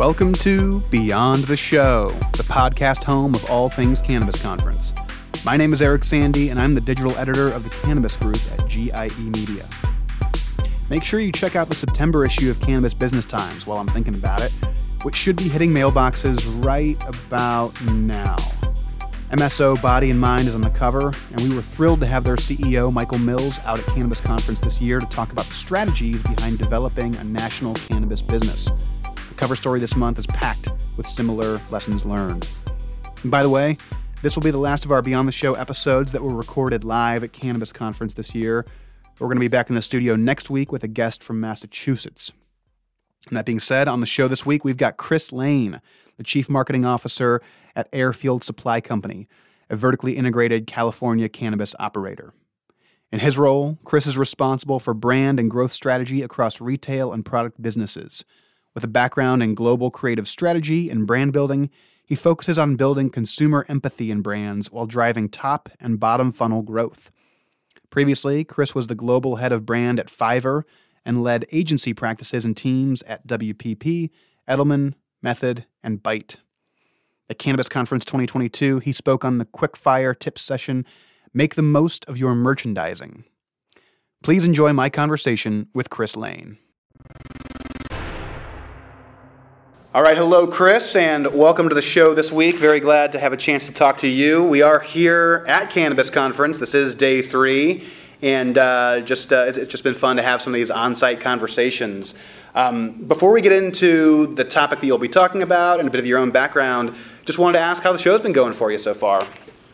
Welcome to Beyond the Show, the podcast home of all things Cannabis Conference. My name is Eric Sandy, and I'm the digital editor of the Cannabis Group at GIE Media. Make sure you check out the September issue of Cannabis Business Times while I'm thinking about it, which should be hitting mailboxes right about now. MSO Body and Mind is on the cover, and we were thrilled to have their CEO, Michael Mills, out at Cannabis Conference this year to talk about the strategies behind developing a national cannabis business. Cover story this month is packed with similar lessons learned. And by the way, this will be the last of our Beyond the Show episodes that were recorded live at Cannabis Conference this year. We're going to be back in the studio next week with a guest from Massachusetts. And that being said, on the show this week, we've got Chris Lane, the Chief Marketing Officer at Airfield Supply Company, a vertically integrated California cannabis operator. In his role, Chris is responsible for brand and growth strategy across retail and product businesses. With a background in global creative strategy and brand building, he focuses on building consumer empathy in brands while driving top and bottom funnel growth. Previously, Chris was the global head of brand at Fiverr and led agency practices and teams at WPP, Edelman, Method, and Byte. At Cannabis Conference 2022, he spoke on the Quickfire Tips session Make the Most of Your Merchandising. Please enjoy my conversation with Chris Lane. All right, hello, Chris, and welcome to the show this week. Very glad to have a chance to talk to you. We are here at Cannabis Conference. This is day three, and uh, just uh, it's, it's just been fun to have some of these on-site conversations. Um, before we get into the topic that you'll be talking about and a bit of your own background, just wanted to ask how the show's been going for you so far.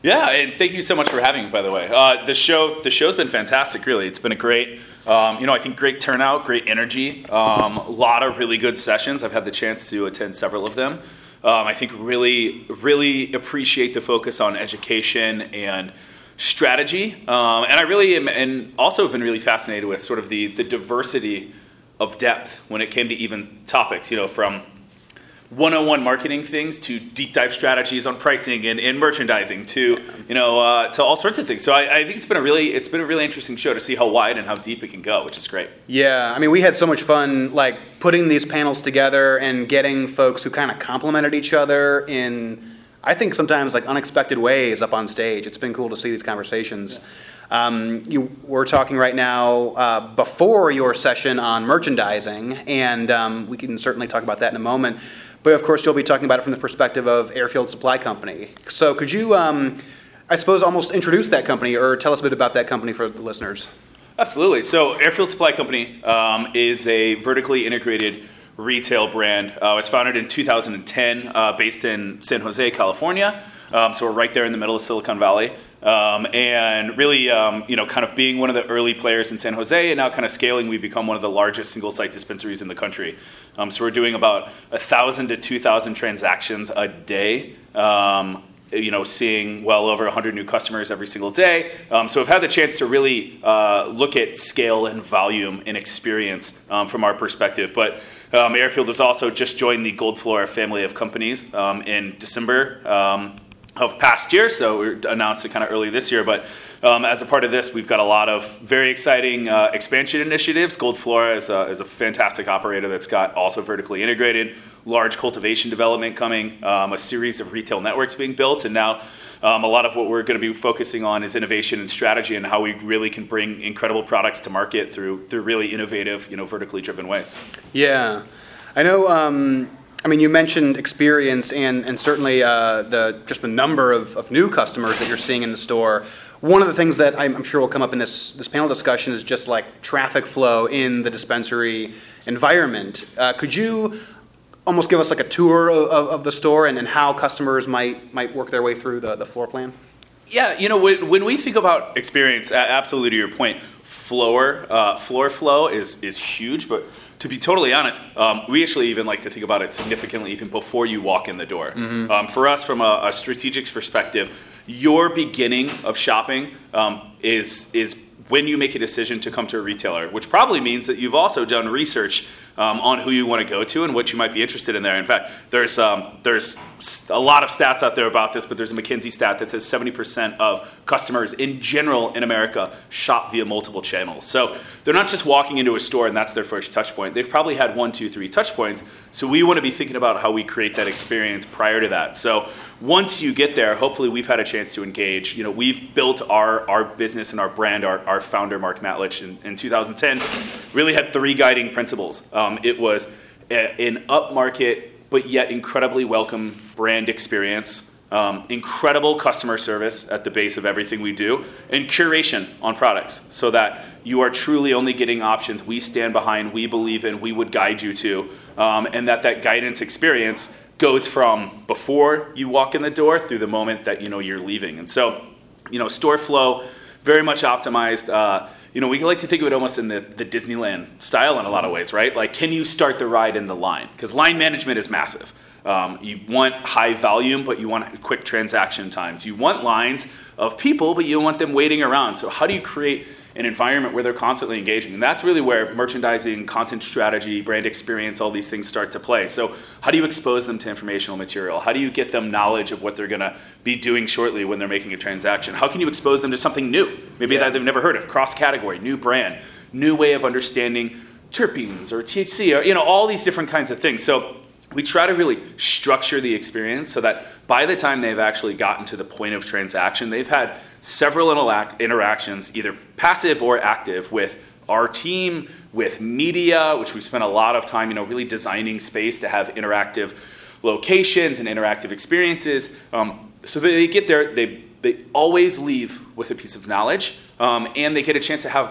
Yeah, and thank you so much for having me. By the way, uh, the show the show's been fantastic. Really, it's been a great, um, you know, I think great turnout, great energy, um, a lot of really good sessions. I've had the chance to attend several of them. Um, I think really, really appreciate the focus on education and strategy, um, and I really am, and also have been really fascinated with sort of the the diversity of depth when it came to even topics. You know, from 101 marketing things to deep dive strategies on pricing and, and merchandising to you know uh, to all sorts of things. So I, I, think it's been a really it's been a really interesting show to see how wide and how deep it can go, which is great. Yeah, I mean we had so much fun like putting these panels together and getting folks who kind of complemented each other in I think sometimes like unexpected ways up on stage. It's been cool to see these conversations. Yeah. Um, you, we're talking right now uh, before your session on merchandising, and um, we can certainly talk about that in a moment. But of course, you'll be talking about it from the perspective of Airfield Supply Company. So, could you, um, I suppose, almost introduce that company or tell us a bit about that company for the listeners? Absolutely. So, Airfield Supply Company um, is a vertically integrated retail brand. Uh, it was founded in 2010, uh, based in San Jose, California. Um, so we're right there in the middle of Silicon Valley. Um, and really, um, you know, kind of being one of the early players in San Jose, and now kind of scaling, we've become one of the largest single-site dispensaries in the country. Um, so we're doing about thousand to two thousand transactions a day. Um, you know, seeing well over 100 new customers every single day. Um, so I've had the chance to really uh, look at scale and volume and experience um, from our perspective. But Airfield has also just joined the Gold Flora family of companies in December of past year. So we announced it kind of early this year, but um, as a part of this, we've got a lot of very exciting uh, expansion initiatives. Gold Flora is a, is a, fantastic operator that's got also vertically integrated, large cultivation development coming, um, a series of retail networks being built, and now um, a lot of what we're going to be focusing on is innovation and strategy and how we really can bring incredible products to market through through really innovative, you know, vertically driven ways. Yeah, I know um, I mean, you mentioned experience and, and certainly uh, the just the number of, of new customers that you're seeing in the store. One of the things that I'm, sure will come up in this, this panel discussion is just like traffic flow in the dispensary environment. Uh, could you almost give us like a tour of, of the store and, and how customers might might work their way through the, the floor plan? Yeah, you know, when, when we think about experience, absolutely to your point, floor uh, floor flow is is huge, but to be totally honest, um, we actually even like to think about it significantly even before you walk in the door. Mm-hmm. Um, for us, from a, a, strategic perspective, your beginning of shopping um, is is when you make a decision to come to a retailer, which probably means that you've also done research um, on who you want to go to and what you might be interested in there. In fact, there's um, there's a lot of stats out there about this, but there's a McKinsey stat that says 70% of customers in general in America shop via multiple channels. So they're not just walking into a store and that's their first touch point. They've probably had one, two, three touch points. So we want to be thinking about how we create that experience prior to that. So once you get there, hopefully we've had a chance to engage. You know, we've built our, our business and our brand, our, our founder, Mark Matlich, in, in 2010, really had three guiding principles. Um, it was a, an upmarket, but yet incredibly welcome brand experience. Um, incredible customer service at the base of everything we do, and curation on products so that you are truly only getting options we stand behind, we believe in, we would guide you to, um, and that that guidance experience goes from before you walk in the door through the moment that you know you're leaving. And so, you know, store flow very much optimized. Uh, you know, we like to think of it almost in the, the Disneyland style in a lot of ways, right? Like, can you start the ride in the line? Because line management is massive. Um, you want high volume, but you want quick transaction times. You want lines of people, but you don't want them waiting around. So, how do you create an environment where they're constantly engaging. And that's really where merchandising, content strategy, brand experience, all these things start to play. So, how do you expose them to informational material? How do you get them knowledge of what they're going to be doing shortly when they're making a transaction? How can you expose them to something new, maybe yeah. that they've never heard of, cross category, new brand, new way of understanding terpenes or THC, or you know, all these different kinds of things. So, we try to really structure the experience so that by the time they've actually gotten to the point of transaction, they've had several interactions, either passive or active, with our team, with media, which we spent a lot of time, you know, really designing space to have interactive locations and interactive experiences. Um, so they get there, they they always leave with a piece of knowledge, um, and they get a chance to have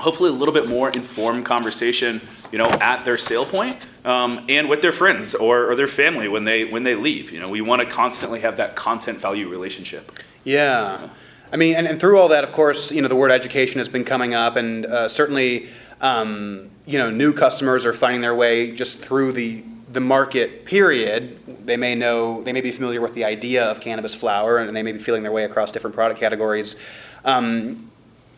hopefully a little bit more informed conversation, you know, at their sale point, um, and with their friends or, or their family when they when they leave. You know, we want to constantly have that content value relationship. Yeah. I mean, and, and through all that, of course, you know, the word education has been coming up, and uh, certainly, um, you know, new customers are finding their way just through the the market. Period. They may know, they may be familiar with the idea of cannabis flower, and they may be feeling their way across different product categories. Um,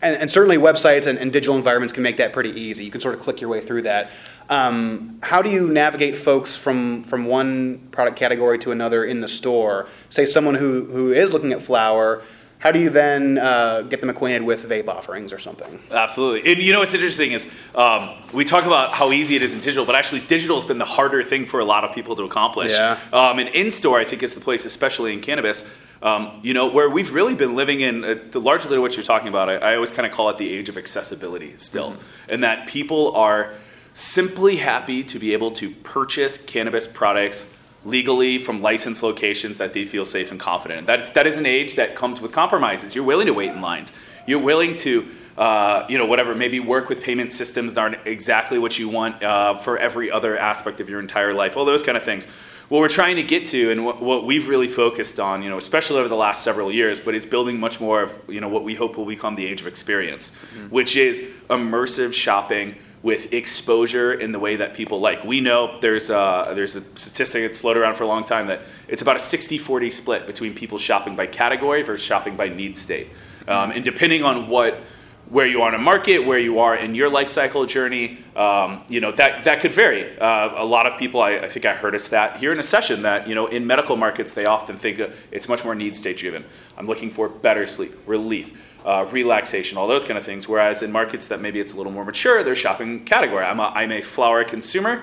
and, and, certainly, websites and, and, digital environments can make that pretty easy. You can sort of click your way through that. Um, how do you navigate folks from from one product category to another in the store? Say someone who who is looking at flower how do you then uh, get them acquainted with vape offerings or something? Absolutely. And you know what's interesting is um, we talk about how easy it is in digital, but actually digital has been the harder thing for a lot of people to accomplish. Yeah. Um, and in store, I think is the place, especially in cannabis, um, you know, where we've really been living in uh, largely what you're talking about. I, I always kind of call it the age of accessibility still, mm-hmm. and that people are simply happy to be able to purchase cannabis products legally from licensed locations that they feel safe and confident in. That is, that is an age that comes with compromises. You're willing to wait in lines. You're willing to, uh, you know, whatever, maybe work with payment systems that aren't exactly what you want uh, for every other aspect of your entire life, all those kind of things. What we're trying to get to and what, what we've really focused on, you know, especially over the last several years, but is building much more of, you know, what we hope will become the age of experience, mm-hmm. which is immersive shopping – with exposure in the way that people like. We know there's a, there's a statistic that's floated around for a long time that it's about a 60-40 split between people shopping by category versus shopping by need state. Um, and depending on what where you are in a market, where you are in your life cycle journey, um, you know that that could vary. Uh, a lot of people, I, I, think I heard a stat here in a session that you know in medical markets they often think it's much more need state driven. I'm looking for better sleep, relief uh, relaxation, all those kind of things. Whereas in markets that maybe it's a little more mature, they're shopping category. I'm a, I'm a flower consumer.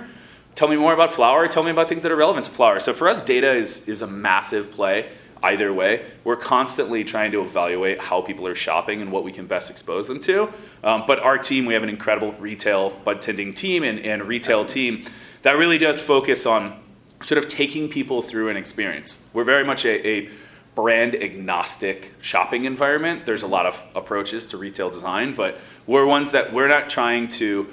Tell me more about flower. Tell me about things that are relevant to flower. So for us, data is, is a massive play either way. We're constantly trying to evaluate how people are shopping and what we can best expose them to. Um, but our team, we have an incredible retail bud tending team and, and retail team that really does focus on sort of taking people through an experience. We're very much a, a brand agnostic shopping environment. There's a lot of approaches to retail design, but we're ones that we're not trying to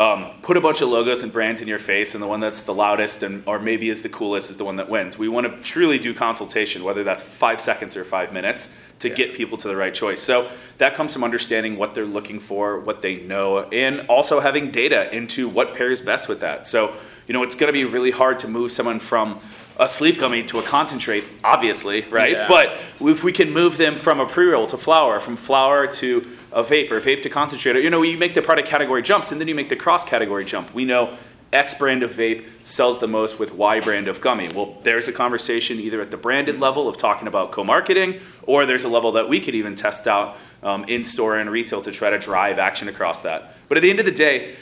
um, put a bunch of logos and brands in your face, and the one that's the loudest and or maybe is the coolest is the one that wins. We want to truly do consultation, whether that's five seconds or five minutes, to yeah. get people to the right choice. So that comes from understanding what they're looking for, what they know, and also having data into what pairs best with that. So you know, it's going to be really hard to move someone from a sleep gummy to a concentrate, obviously, right? Yeah. But if we can move them from a pre-roll to flower, from flower to a vape, or vape to concentrate, you know, you make the product category jumps, and then you make the cross category jump. We know X brand of vape sells the most with Y brand of gummy. Well, there's a conversation either at the branded level of talking about co-marketing, or there's a level that we could even test out um, in store and retail to try to drive action across that. But at the end of the day,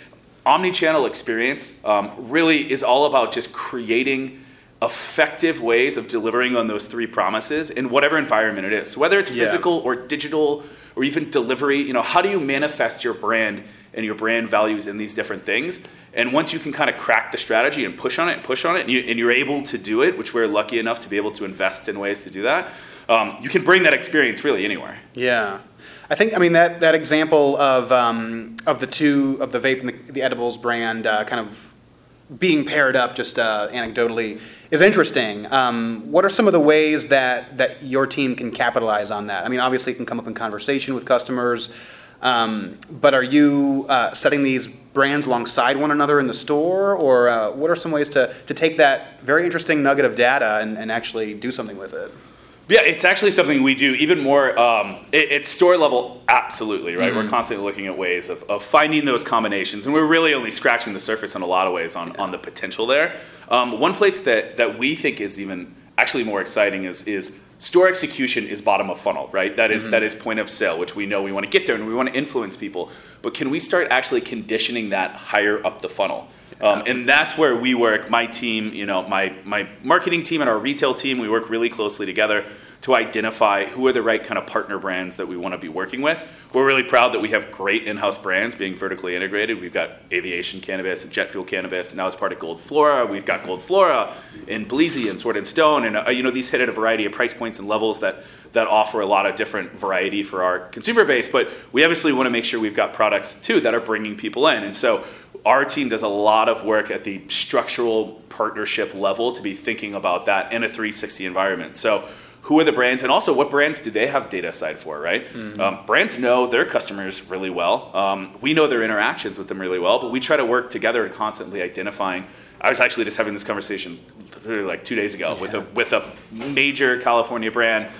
omni-channel experience um, really is all about just creating effective ways of delivering on those three promises in whatever environment it is whether it's Yeah. physical or digital or even delivery you know how do you manifest your brand and your brand values in these different things? And once you can kind of crack the strategy and push on it and push on it and, you, you're able to do it which we're lucky enough to be able to invest in ways to do that um, you can bring that experience really anywhere. Yeah, I think I mean that that example of um, of the two of the vape and the, the edibles brand uh, kind of being paired up just uh, anecdotally is interesting. Um, what are some of the ways that that your team can capitalize on that? I mean, obviously, it can come up in conversation with customers, um, but are you uh, setting these brands alongside one another in the store, or uh, what are some ways to to take that very interesting nugget of data and, and actually do something with it? Yeah, it's actually something we do even more. Um, it, it's store level, absolutely, right? We're constantly looking at ways of, of finding those combinations, and we're really only scratching the surface in a lot of ways on, on the potential there. Um, one place that, that we think is even actually more exciting is, is store execution is bottom of funnel, right? That is- that is point of sale, which we know we want to get there and we want to influence people. But can we start actually conditioning that higher up the funnel? Um, and that's where we work. My team, you know, my my marketing team and our retail team, we work really closely together to identify who are the right kind of partner brands that we want to be working with. We're really proud that we have great in-house brands being vertically integrated. We've got Aviation Cannabis and Jet Fuel Cannabis, and now it's part of Gold Flora, we've got Gold Flora and Bleezy and Sword and Stone, and uh, you know these hit at a variety of price points and levels that that offer a lot of different variety for our consumer base. But we obviously want to make sure we've got products too that are bringing people in, and so our team does a lot of work at the structural partnership level to be thinking about that in a 360 environment. So, who are the brands, and also what brands do they have data side for, right? Um, brands know their customers really well. Um, we know their interactions with them really well, but we try to work together and constantly identifying. I was actually just having this conversation literally like two days ago with a with a major California brand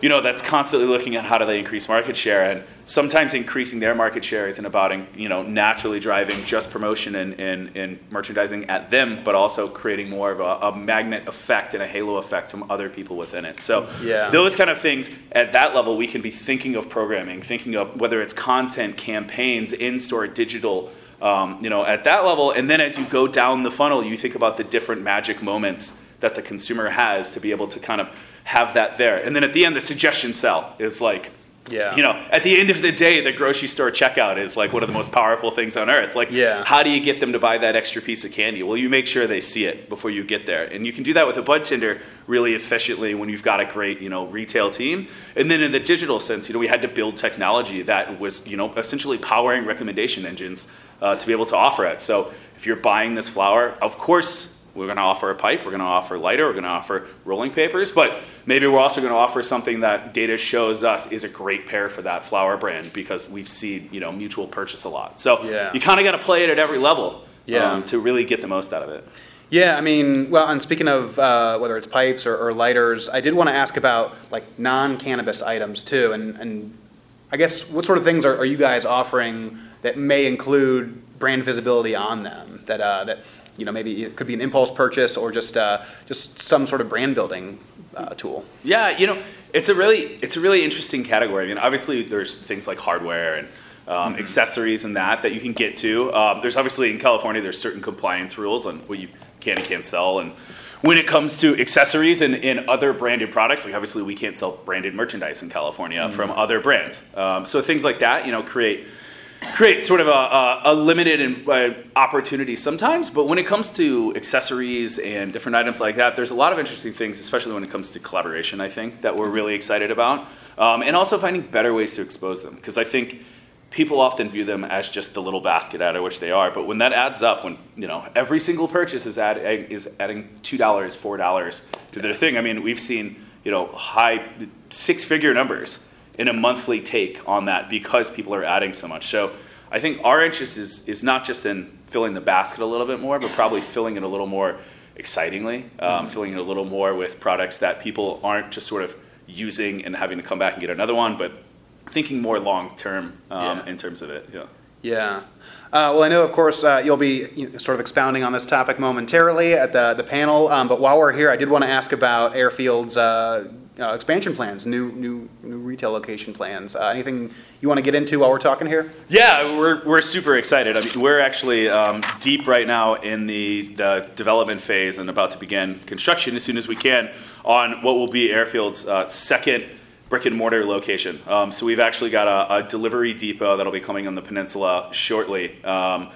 you know that's constantly looking at how do they increase market share and sometimes increasing their market share isn't about you know naturally driving just promotion and, and, and merchandising at them but also creating more of a, a magnet effect and a halo effect from other people within it so Yeah. those kind of things at that level we can be thinking of programming thinking of whether it's content campaigns in-store digital um, you know at that level and then as you go down the funnel you think about the different magic moments that the consumer has to be able to kind of have that there. And then at the end, the suggestion sell is like, Yeah. you know, at the end of the day, the grocery store checkout is like one of the most powerful things on earth. Like, Yeah. how do you get them to buy that extra piece of candy? Well, you make sure they see it before you get there. And you can do that with a bud tender really efficiently when you've got a great, you know, retail team. And then in the digital sense, you know, we had to build technology that was, you know, essentially powering recommendation engines uh, to be able to offer it. So if you're buying this flower, of course, we're going to offer a pipe, we're going to offer lighter, we're going to offer rolling papers, but maybe we're also going to offer something that data shows us is a great pair for that flower brand because we've seen, you know, mutual purchase a lot. So Yeah. you kind of got to play it at every level Yeah. um, to really get the most out of it. Yeah, I mean, well, and speaking of uh, whether it's pipes or, or lighters, I did want to ask about like non-cannabis items too, and, and I guess what sort of things are, are you guys offering that may include brand visibility on them? That uh, that you know maybe it could be an impulse purchase or just uh, just some sort of brand building uh, tool. Yeah, you know, it's a really it's a really interesting category. I mean, obviously there's things like hardware and um, accessories and that that you can get to. Um, there's obviously in California there's certain compliance rules on what you can and can't sell and. When it comes to accessories and, and other branded products, like obviously we can't sell branded merchandise in California from other brands. Um, so things like that, you know, create create sort of a, a, a limited in- uh, opportunity sometimes. But when it comes to accessories and different items like that, there's a lot of interesting things, especially when it comes to collaboration. I think that we're really excited about, um, and also finding better ways to expose them because I think people often view them as just the little basket of which they are. But when that adds up, when you know every single purchase is add, is adding two dollars, four dollars to their thing. I mean, we've seen you know high six figure numbers in a monthly take on that because people are adding so much. So I think our interest is is not just in filling the basket a little bit more, but probably filling it a little more excitingly, um, filling it a little more with products that people aren't just sort of using and having to come back and get another one, but thinking more long term um, Yeah. in terms of it. Yeah. Yeah. Uh, well, I know, of course, uh, you'll be you know, sort of expounding on this topic momentarily at the, the panel. Um, but while we're here, I did want to ask about Airfield's uh, uh, expansion plans, new new new retail location plans. Uh, anything you want to get into while we're talking here? Yeah, we're, we're super excited. I mean, we're actually um, deep right now in the, the development phase and about to begin construction as soon as we can on what will be Airfield's uh, second brick and mortar location. Um, so we've actually got a, a, delivery depot that'll be coming on the peninsula shortly. Um,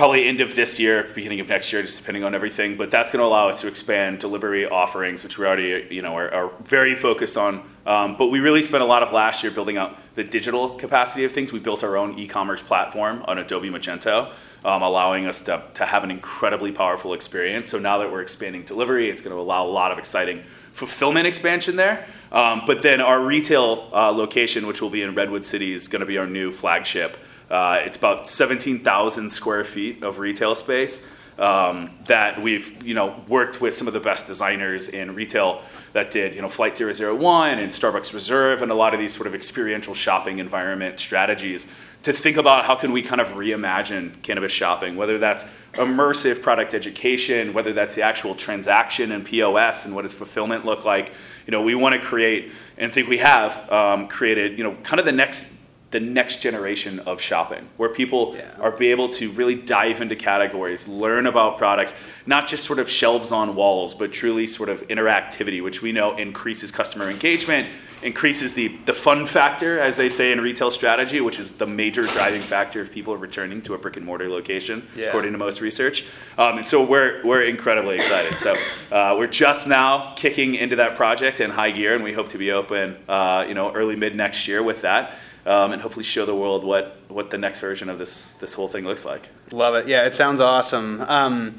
probably end of this year, beginning of next year, just depending on everything. But that's going to allow us to expand delivery offerings, which we already, you know, are, are very focused on. Um, but we really spent a lot of last year building out the digital capacity of things. We built our own e-commerce platform on Adobe Magento, um, allowing us to, to have an incredibly powerful experience. So now that we're expanding delivery, it's going to allow a lot of exciting fulfillment expansion there. Um, but then our retail uh, location, which will be in Redwood City, is going to be our new flagship. Uh, it's about 17,000 square feet of retail space um, that we've you know worked with some of the best designers in retail that did you know Flight 001 and Starbucks Reserve and a lot of these sort of experiential shopping environment strategies to think about how can we kind of reimagine cannabis shopping, whether that's immersive product education, whether that's the actual transaction and POS and what does fulfillment look like. You know, we want to create and think we have um, created you know kind of the next the next generation of shopping, where people yeah. are be able to really dive into categories, learn about products, not just sort of shelves on walls, but truly sort of interactivity, which we know increases customer engagement, increases the, the fun factor, as they say in retail strategy, which is the major driving factor of people returning to a brick and mortar location, yeah. according to most research. Um, and so we're, we're incredibly excited. So uh, we're just now kicking into that project in high gear, and we hope to be open, uh, you know, early mid next year with that um, and hopefully show the world what, what the next version of this, this whole thing looks like. Love it. Yeah, it sounds awesome. Um,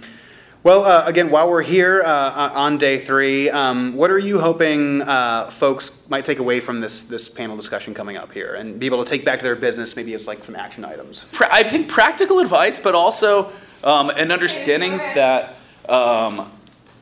well, uh, again, while we're here uh, on day three, um, what are you hoping uh, folks might take away from this this panel discussion coming up here, and be able to take back to their business, maybe as like some action items? I think practical advice, but also um, an understanding that um,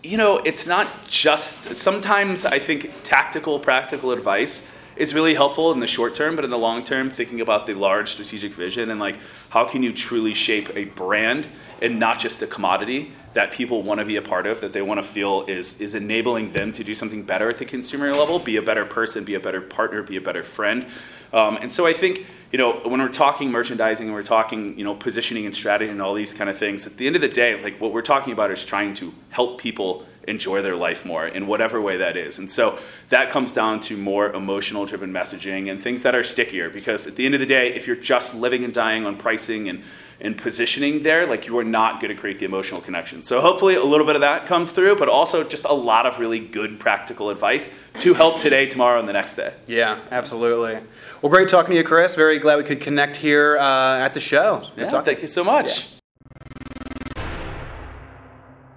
you know it's not just. Sometimes I think tactical, practical advice is really helpful in the short term, but in the long term, thinking about the large strategic vision and like how can you truly shape a brand and not just a commodity that people want to be a part of, that they want to feel is is enabling them to do something better at the consumer level, be a better person, be a better partner, be a better friend. Um, and so I think you know when we're talking merchandising and we're talking you know positioning and strategy and all these kind of things, at the end of the day, like what we're talking about is trying to help people enjoy their life more in whatever way that is. And so that comes down to more emotional driven messaging and things that are stickier because at the end of the day, if you're just living and dying on pricing and and positioning there, like you are not going to create the emotional connection. So hopefully a little bit of that comes through, but also just a lot of really good practical advice to help today, tomorrow, and the next day. Yeah, absolutely. Well, great talking to you, Chris. Very glad we could connect here uh, at the show. Yeah, thank you so much. Yeah.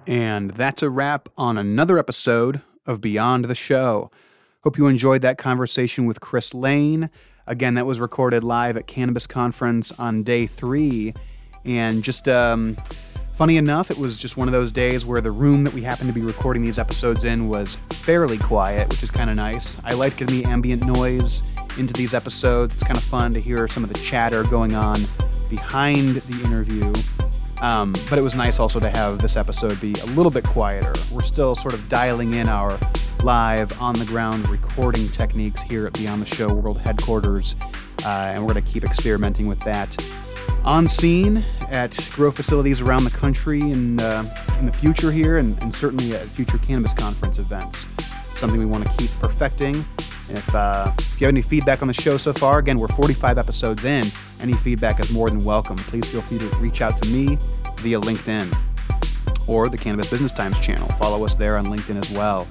And that's a wrap on another episode of Beyond the Show. Hope you enjoyed that conversation with Chris Lane. Again, that was recorded live at Cannabis Conference on day three. And just um, funny enough, it was just one of those days where the room that we happened to be recording these episodes in was fairly quiet, which is kind of nice. I like getting the ambient noise into these episodes. It's kind of fun to hear some of the chatter going on behind the interview. Um, but it was nice also to have this episode be a little bit quieter. We're still sort of dialing in our live, on the ground recording techniques here at Beyond the Show World Headquarters, uh, and we're going to keep experimenting with that on scene at grow facilities around the country in, uh, in the future here, and, and, certainly at future cannabis conference events. Something we want to keep perfecting. If, uh, if you have any feedback on the show so far, again, we're 45 episodes in. Any feedback is more than welcome. Please feel free to reach out to me via LinkedIn or the Cannabis Business Times channel. Follow us there on LinkedIn as well.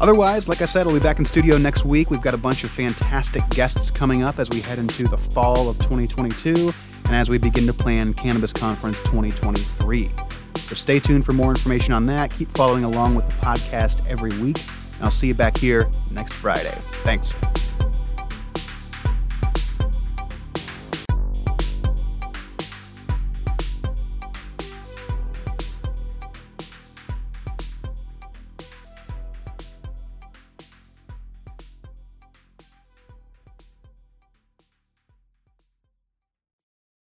Otherwise, like I said, we'll be back in studio next week. We've got a bunch of fantastic guests coming up as we head into the fall of 2022 and as we begin to plan Cannabis Conference 2023. So stay tuned for more information on that. Keep following along with the podcast every week. and I'll see you back here next Friday. Thanks.